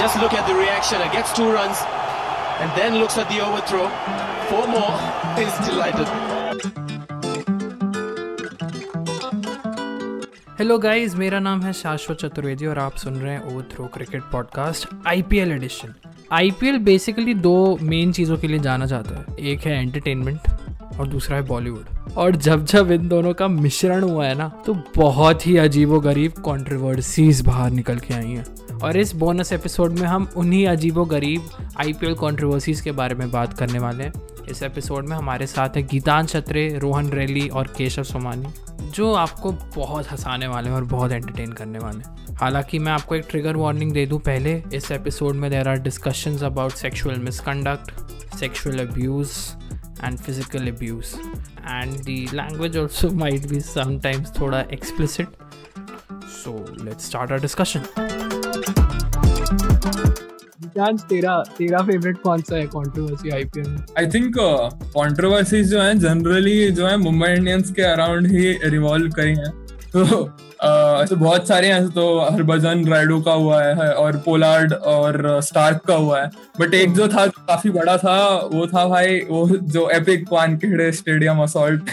just look at the reaction. It gets two runs and then looks at the overthrow. Four more. Is delighted. Hello guys मेरा नाम है शाश्वत चतुर्वेदी और आप सुन रहे हैं over throw cricket podcast IPL edition IPL basically दो मेन चीज़ों के लिए जाना जाता है एक है एंटरटेनमेंट और दूसरा है बॉलीवुड और जब जब इन दोनों का मिश्रण हुआ है ना तो बहुत ही अजीबो गरीब कॉन्ट्रोवर्सीज बाहर निकल के आई हैं। और इस बोनस एपिसोड में हम उन्हीं अजीबो गरीब आईपीएल कंट्रोवर्सीज के बारे में बात करने वाले हैं। इस एपिसोड में हमारे साथ है गीतान छत्रे, रोहन रैली और केशव सोमानी, जो आपको बहुत हंसाने वाले हैं और बहुत एंटरटेन करने वाले हैं। हालाँकि मैं आपको एक ट्रिगर वार्निंग दे दूँ पहले, इस एपिसोड में there are discussion about sexual misconduct sexual abuse and physical abuse and the language also might be sometimes thoda explicit so let's start our discussion तेरा तेरा फेवरेट कौन सा है controversy IPL I think controversies जो है generally जो है Mumbai Indians के अराउंड ही रिवॉल्व करी हैं तो ऐसे बहुत सारे हैं तो हरभजन राइडो का हुआ है और पोलार्ड, और स्टार्क का हुआ है। बट एक जो था काफ़ी बड़ा था, वो था भाई, वो जो epic Wankhede stadium assault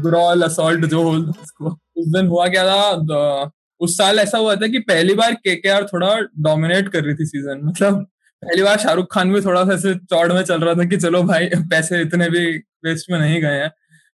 growl assault जो उसको। उस दिन हुआ क्या था उस साल ऐसा हुआ था कि पहली बार के थोड़ा डोमिनेट कर रही थी सीज़न मतलब पहली बार शाहरुख खान भी थोड़ा सा ऐसे चौड़ में चल रहा था कि चलो भाई, पैसे इतने भी वेस्ट में नहीं गए हैं।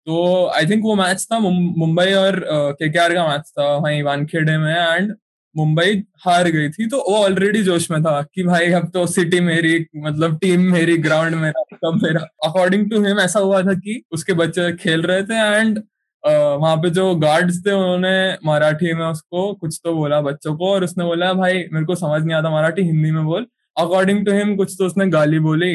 तो आई थिंक वो मैच था मुंबई और के आर का मैच था, वहीं वानखेड़े में एंड मुंबई हार गई थी। तो वो ऑलरेडी जोश में था कि भाई अब तो सिटी मेरी मतलब टीम मेरी ग्राउंड मेरा, सब मेरा। अकॉर्डिंग टू हिम ऐसा हुआ था कि उसके बच्चे खेल रहे थे एंड वहाँ पे जो गार्ड्स थे उन्होंने मराठी में उसको कुछ तो बोला बच्चों को और उसने बोला, भाई मेरे को समझ नहीं आता मराठी हिंदी में बोल। अकॉर्डिंग टू हिम कुछ तो उसने गाली बोली।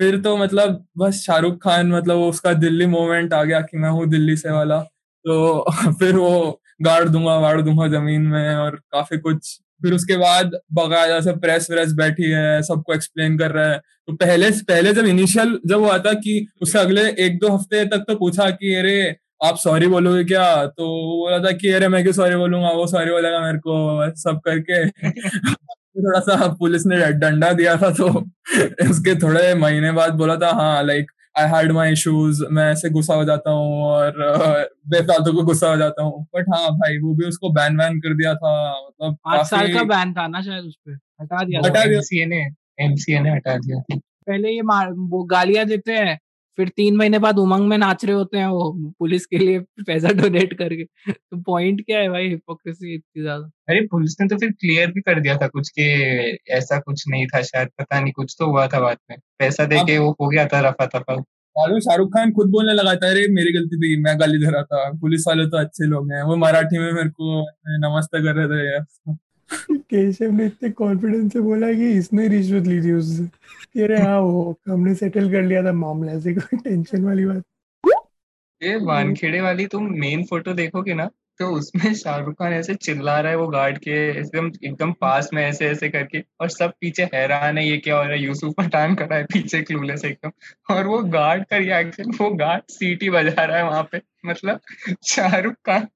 फिर तो मतलब बस शाहरुख खान मतलब उसका दिल्ली मोमेंट आ गया कि मैं हूँ दिल्ली से वाला। तो फिर वो गाड़ दूँगा, वाड़ दूँगा ज़मीन में और काफ़ी कुछ। फिर उसके बाद बकायदा से प्रेस व्रेस बैठी है, सबको एक्सप्लेन कर रहा है। तो पहले पहले जब इनिशियल जब हुआ था कि उससे अगले एक दो हफ़्ते तक तो पूछा कि, अरे, आप सॉरी बोलोगे क्या? तो बोला था कि, अरे, मैं क्यों सॉरी बोलूँगा? वो सॉरी बोलेगा मेरे को सब करके। थोड़ा सा पुलिस ने डंडा दिया था तो उसके थोड़े महीने बाद बोला था हाँ like I had my issues मैं ऐसे गुस्सा हो जाता हूँ और बेफालतू को गुस्सा हो जाता हूँ। बट हाँ भाई वो भी उसको बैन वैन कर दिया था मतलब पाँच साल का बैन था ना शायद उस पर हटा दिया हटा दिया। एमसीए ने एमसीए ने हटा दिया। पहले ये वो गालियाँ देते हैं फिर तीन महीने बाद उमंग में नाच रहे होते हैं वो पुलिस के लिए पैसा डोनेट करके। तो पॉइंट क्या है भाई हिपोक्रेसी इतनी ज़्यादा। अरे पुलिस ने तो फिर क्लियर भी कर दिया था कुछ के ऐसा कुछ नहीं था शायद पता नहीं कुछ तो हुआ था बाद में। पैसा दे के वो हो गया था रफा तफा। मालूम शाहरुख खान खुद बोलने लगा था अरे मेरी गलती थी मैं गाली दे रहा था पुलिस वाले तो अच्छे लोग हैं वो मराठी में मेरे को नमस्ते कर रहे थे यार केशव ने इतने कॉन्फिडेंस से बोला कि इसने रिश्वत ली थी उससे। अरे हाँ वो हमने सेटल कर लिया था मामला ऐसे कोई टेंशन वाली बात। ये वानखेड़े वाली तुम मेन फ़ोटो देखोगे ना तो उसमें शाहरुख खान ऐसे चिल्ला रहा है वो गार्ड के, एकदम एकदम पास में ऐसे ऐसे करके, और सब पीछे हैरान है, ये क्या हो रहा है, यूसुफ पठान रहा है पीछे क्लूलेस एकदम। और वो गार्ड का रिएक्शन वो गार्ड सीटी बजा रहा है वहाँ पे मतलब Shahrukh Khan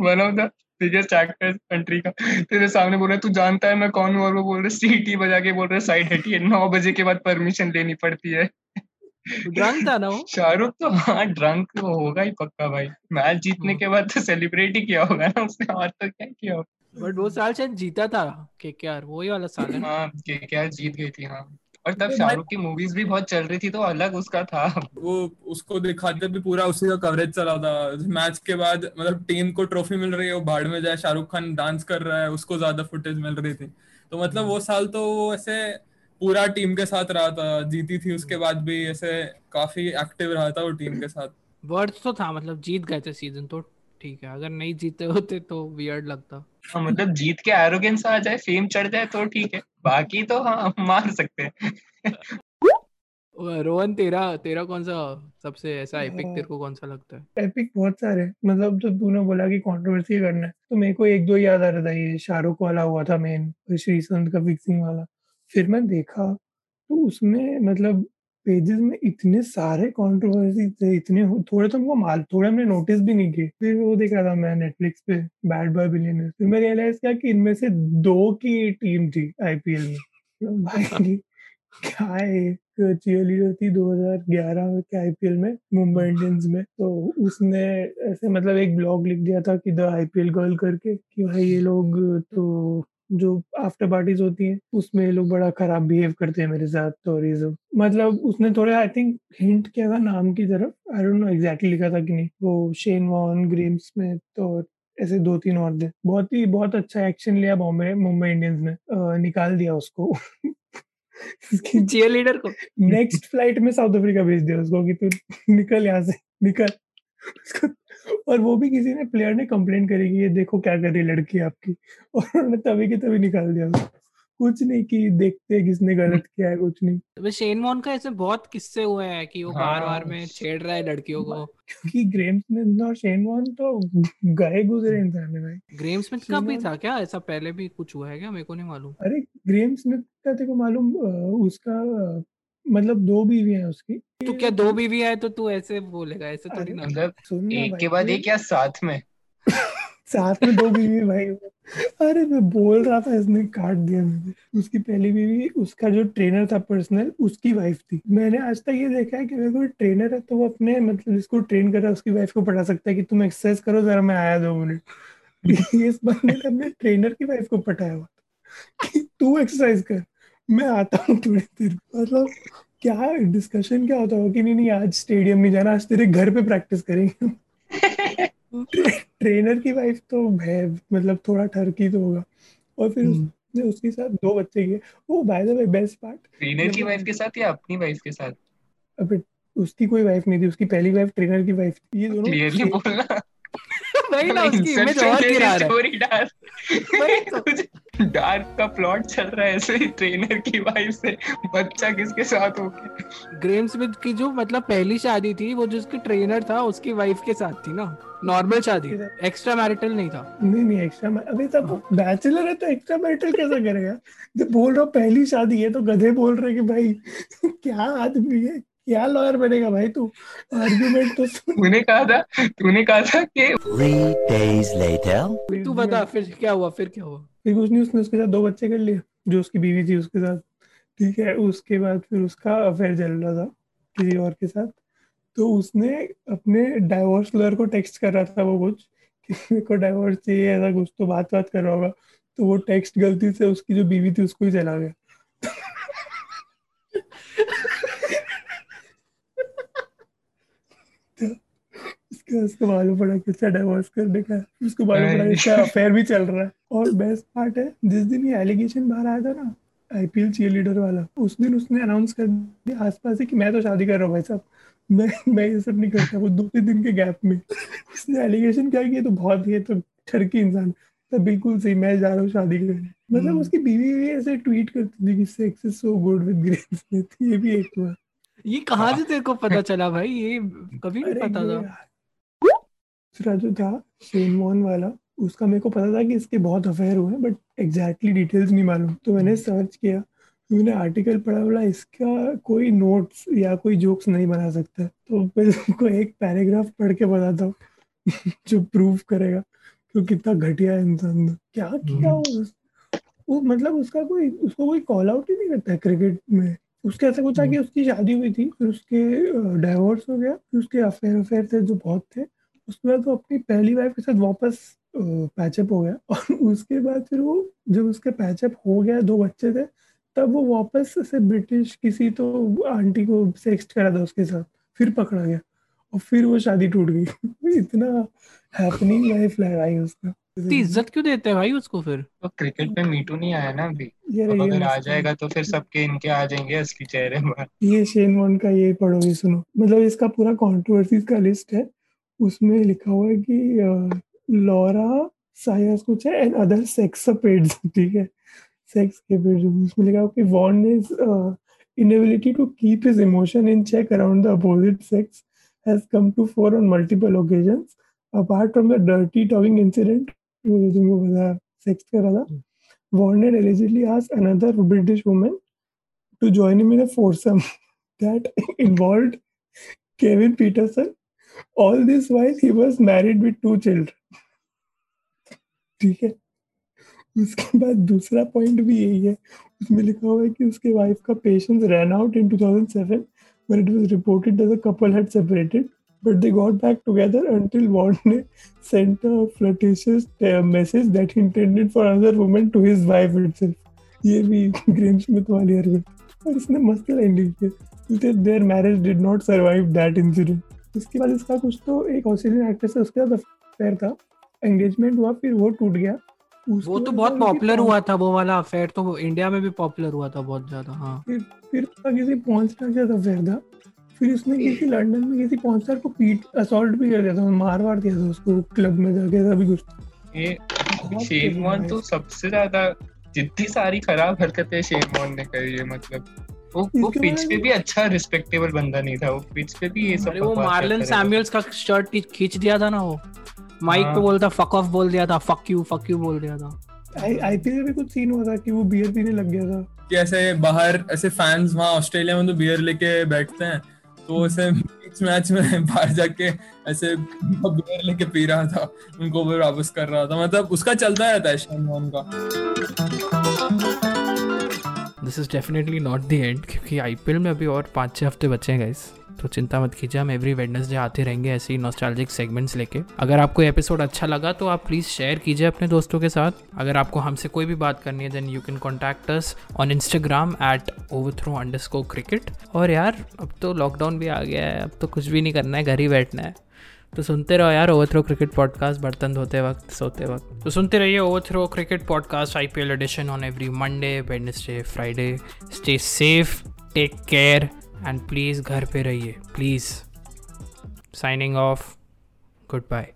one of the biggest actor country का। तेरे सामने बोल रहा है तू जानता है मैं कौन हूँ? और वो बोल रहे सीटी बजा के बोल रहे साइड हटी है नौ बजे के बाद परमिशन लेनी पड़ती है। ड्रंक था ना वो? शाहरुख तो हाँ ड्रंक तो होगा ही पक्का भाई। मैच जीतने के बाद तो सेलिब्रेट ही किया होगा ना उसने और तो क्या किया होगा। बट वो साल शायद जीता था के के वही वाला साल है। हाँ के के जीत गई थी हाँ। और तब शाहरुख की मूवीज़ भी बहुत चल रही थी तो अलग उसका था। वो उसको दिखाते भी पूरा उसी का कवरेज चला था। मैच के बाद मतलब टीम को ट्रॉफी मिल रही है वो भाड़ में जाए शाहरुख खान डांस कर रहा है उसको ज़्यादा फुटेज मिल रही थी। तो मतलब वो साल तो वो ऐसे पूरा टीम के साथ रहा था। जीती थी उसके बाद भी ऐसे काफ़ी एक्टिव रहा था वो टीम के साथ। वर्ड्स तो था मतलब जीत गए थे सीज़न तो ठीक है अगर नहीं जीते होते तो वियर्ड लगता। हाँ, मतलब जीत के एरोगेंस आ जाए फेम चढ़ जाए तो ठीक है बाकी तो हाँ मार सकते हैं। रोहन तेरा तेरा कौन सा सबसे ऐसा एपिक तेरे को कौन सा लगता है? एपिक बहुत सारे मतलब तो तूने बोला कि कंट्रोवर्सी करना है तो मेरे को एक दो याद आ रहा था ये शाहरुख वाला हुआ था मेन श्री संत का फिक्सिंग वाला। फिर मैं देखा तो उसमें मतलब पेजेस में इतने सारे कंट्रोवर्सी थे इतने थोड़े तो हमको माल थोड़े हमने नोटिस भी नहीं किए। फिर वो देख रहा था मैं नेटफ्लिक्स पे बैड बॉय बिलियनर फिर मैं रियलाइज़ किया कि इनमें से दो की टीम थी आईपीएल में। भाई क्या है चीयर थी 2011 के आईपीएल में मुंबई इंडियंस में। तो उसने ऐसे मतलब एक ब्लॉग लिख दिया था कि द आईपीएल गर्ल करके कि भाई ये लोग तो जो आफ्टर पार्टीज़ होती हैं उसमें लोग बड़ा खराब बिहेव करते हैं मेरे साथ तो ये मतलब उसने थोड़ा आई थिंक हिंट किया था नाम की तरफ़। आई डोंट नो एग्जैक्टली लिखा था कि नहीं। वो शेन वॉन ग्रेम्स में तो ऐसे दो तीन और थे। बहुत ही बहुत अच्छा एक्शन लिया बॉम्बे मुंबई इंडियंस ने। आ, निकाल दिया उसको। चीयर लीडर को। नेक्स्ट फ़्लाइट में साउथ अफ्रीका भेज दिया उसको कि तू निकल यहाँ से निकल। और वो भी किसी ने प्लेयर ने कंप्लेन करी कि ये देखो क्या कर रही लड़की आपकी। और उन्होंने तभी के तभी निकाल दिया। कुछ नहीं कि देखते किसने गलत किया है कुछ नहीं। तो शेन वॉन का ऐसे बहुत किस्से हुए हैं कि वो बार बार में छेड़ रहा है लड़कियों को। क्योंकि ग्रेम स्मिथ और शेन वॉन तो गए गुजरे इंसान है भाई। ग्रेम स्मिथ का भी था क्या? ऐसा पहले भी कुछ हुआ है क्या? मेरे को नहीं मालूम। अरे ग्रेम स्मिथ का तेरे को मालूम उसका मतलब दो बीवी है उसकी। तो क्या दो बीवी है तो तू ऐसे बोलेगा ऐसे थोड़ी ना मतलब एक के बाद एक या साथ में? साथ में दो बीवी भाई। अरे मैं बोल रहा था इसने काट दिया मुझे। उसकी पहली बीवी उसका जो ट्रेनर था पर्सनल उसकी वाइफ थी। मैंने आज तक ये देखा है कि अगर कोई ट्रेनर है तो वो अपने मतलब जिसको ट्रेन कर रहा है उसकी वाइफ को पढ़ा सकता है कि तुम एक्सरसाइज करो जरा मैं आया दो मिनट इस बंदे ने अपने ट्रेनर की वाइफ को पटाया हुआ कि तू एक्सरसाइज कर। मैं आता हूँ थोड़ी देर मतलब क्या डिस्कशन क्या होता होगा कि नहीं नहीं आज स्टेडियम नहीं जाना आज तेरे घर पे प्रैक्टिस करेंगे। ट्रेनर की वाइफ तो है मतलब थोड़ा ठरकी तो होगा। और फिर हम्म। उसने उसके साथ दो बच्चे किए। वो by the way best part trainer की वाइफ के साथ या अपनी वाइफ के साथ? अबे उसकी कोई वाइफ नहीं थी उसकी पहली वाइफ ट्रेनर की वाइफ थी। ये दोनों क्लियरली बोलना। वही ना उसकी इमेज और गिरा रहा है। डार्क का प्लॉट चल रहा है ऐसे ही ट्रेनर की वाइफ से। बच्चा किसके साथ हो गया? ग्रेम स्मिथ की जो मतलब पहली शादी थी वो जिसकी ट्रेनर था उसकी वाइफ के साथ थी ना? नॉर्मल शादी। एक्स्ट्रा मैरिटल नहीं था। नहीं नहीं एक्स्ट्रा अभी तब बैचलर है तो एक्स्ट्रा मैरिटल कैसा करेगा? जब बोल रहा हूँ पहली शादी है तो गधे बोल रहे कि भाई क्या आदमी है? क्या लॉयर बनेगा भाई तू? आर्गुमेंट तो तूने कहा था तूने कहा था कि तू बता फिर क्या हुआ फिर क्या हुआ? फिर कुछ नहीं, उसने उसके साथ दो बच्चे कर लिए, जो उसकी बीवी थी उसके साथ। ठीक है, उसके बाद फिर उसका अफेयर चल रहा था किसी और के साथ। तो उसने अपने डाइवोर्स लॉयर को टेक्स्ट कर रहा था वो कुछ, कि मेरे को डाइवोर्स चाहिए, ऐसा कुछ तो बात बात कर रहा होगा। तो वो टेक्स्ट गलती से उसकी जो बीवी थी उसको ही चला गया। उसके मालूम पड़ा कि उसका डाइवोर्स करने का उसको मालूम पड़ा कि उसका अफेयर भी चल रहा है। और बेस्ट पार्ट है जिस दिन ये एलिगेशन बाहर आया था ना आईपीएल चीयर लीडर वाला उस दिन उसने अनाउंस कर दिया आसपास ही कि मैं तो शादी कर रहा हूँ भाई साहब। मैं मैं ये सब नहीं करता वो दो तीन दिन के गैप में। उसने एलिगेशन क्या किया? तो बहुत ही तो ठरकी इंसान। तो बिल्कुल सही मैं जा रहा हूँ शादी करने। मतलब हम्म। उसकी बीवी भी ऐसे ट्वीट करती थी कि sex is so good with Graeme Smith ये भी एक हुआ। ये कहाँ से तेरे को पता चला भाई? ये कभी नहीं पता था। दूसरा जो था शेन वॉन वाला उसका मेरे को पता था कि इसके बहुत अफेयर हुए बट एग्जैक्टली डिटेल्स नहीं मालूम तो मैंने सर्च किया तो मैंने आर्टिकल पढ़ा बोला इसका कोई नोट्स या कोई जोक्स नहीं बना सकता तो मैं तुमको एक पैराग्राफ पढ़ के बताता हूँ जो प्रूव करेगा तो कितना घटिया इंसान ने क्या किया हम्म। वो वो मतलब उसका कोई उसको कोई कॉल आउट ही नहीं करता है क्रिकेट में उसके ऐसा कुछ था कि हम्म। उसकी शादी हुई थी फिर उसके डाइवोर्स हो गया फिर उसके अफेयर अफेयर थे जो बहुत थे उसके बाद वो अपनी पहली वाइफ के साथ वापस पैचअप हो गया। और उसके बाद फिर वो जब उसके पैचअप हो गया दो बच्चे थे तब वो वापस से ब्रिटिश किसी तो आंटी को सेक्स करा था उसके साथ फिर पकड़ा गया। और फिर वो शादी टूट गई। इतना हैपनिंग लाइफ लगाई उसका। इज़्ज़त क्यों देते हैं भाई उसको फिर? तो क्रिकेट में मीटू नहीं आया ना अभी? तो अगर आ जाएगा तो फिर सबके इनके आ जाएँगे असली चेहरे में ये शेन वॉन का ये पढ़ोगे सुनो। मतलब इसका पूरा कंट्रोवर्सीज का लिस्ट है। उसमें लिखा हुआ है कि लॉरा साइस कुछ है एंड अदर सेक्स पेड्स ठीक है? सेक्स के पेड्स उसमें लिखा हुआ कि Warne is inability to keep his emotion in check around the opposite sex has come to fore on multiple occasion apart from the dirty talking incident तुमको बताया सेक्स कर रहा था वॉर्नर एलिजिडली आज another British women to join in foursome that involve Kevin Pietersen All this while he was married with two children. ठीक है उसके बाद दूसरा पॉइंट भी यही है उसमें लिखा हुआ है कि उसके वाइफ का patience ran out in 2007 when it was reported that the couple had separated but they got back together until Warne sent a flirtatious uh, message that he intended for another woman to his wife itself. ये भी Graeme Smith वाली हरकत और इसने मस्त line लिखी है their marriage did not survive that incident उसके बाद इसका कुछ तो एक ऑस्ट्रेलियन एक्ट्रेस है उसके साथ अफेयर था। एंगेजमेंट हुआ फिर वो टूट गया। वो तो बहुत पॉपुलर हुआ था वो वाला अफेयर तो इंडिया में भी पॉपुलर हुआ था बहुत ज़्यादा हाँ। फिर फिर उसका किसी पॉर्न स्टार के साथ अफेयर था। फिर उसने किसी लंदन में किसी स्टार को पीट असॉल्ट भी कर दिया था मार वार दिया था उसको क्लब में जाके ऐसा भी कुछ। ये शेन वॉन तो सबसे ज़्यादा जितनी सारी खराब हरकतें शेन वॉन ने करी है मतलब। वो वो पिच पे भी अच्छा रिस्पेक्टेबल बंदा नहीं था वो पिच पे भी ये सब वो मार्लन सैमुअल्स का शर्ट खींच दिया था ना वो। माइक पे बोलता फक ऑफ़ बोल दिया था फक यू फक यू बोल दिया था। आईपीएल में भी कुछ सीन हुआ था कि वो बियर पीने लग गया था। कि ऐसे बाहर ऐसे फैंस वहाँ ऑस्ट्रेलिया में तो बियर लेके बैठते हैं तो ऐसे बीच मैच में बाहर जाके ऐसे बियर लेके पी रहा था उनको वो वापस कर रहा था। मतलब उसका चलता रहता है शैन का this is definitely not the end क्योंकि आईपीएल में अभी और पाँच छः हफ़्ते बचे हैं गाइस तो चिंता मत कीजिए, हम एवरी वेडनेसडे आते रहेंगे ऐसे ही नॉस्टैल्जिक सेगमेंट्स लेके. अगर आपको एपिसोड अच्छा लगा तो आप प्लीज़ शेयर कीजिए अपने दोस्तों के साथ. अगर आपको हमसे कोई भी बात करनी है then you can contact us on Instagram at over throw underscore cricket और यार, अब तो लॉकडाउन भी आ गया है, अब तो कुछ भी नहीं करना है, घर ही बैठना है. तो सुनते रहो यार ओवर थ्रो क्रिकेट पॉडकास्ट बर्तन धोते वक्त, सोते वक्त। तो सुनते रहिए over throw cricket podcast I P L edition on every Monday Wednesday Friday stay safe take care and please घर पे रहिए। Please signing off good bye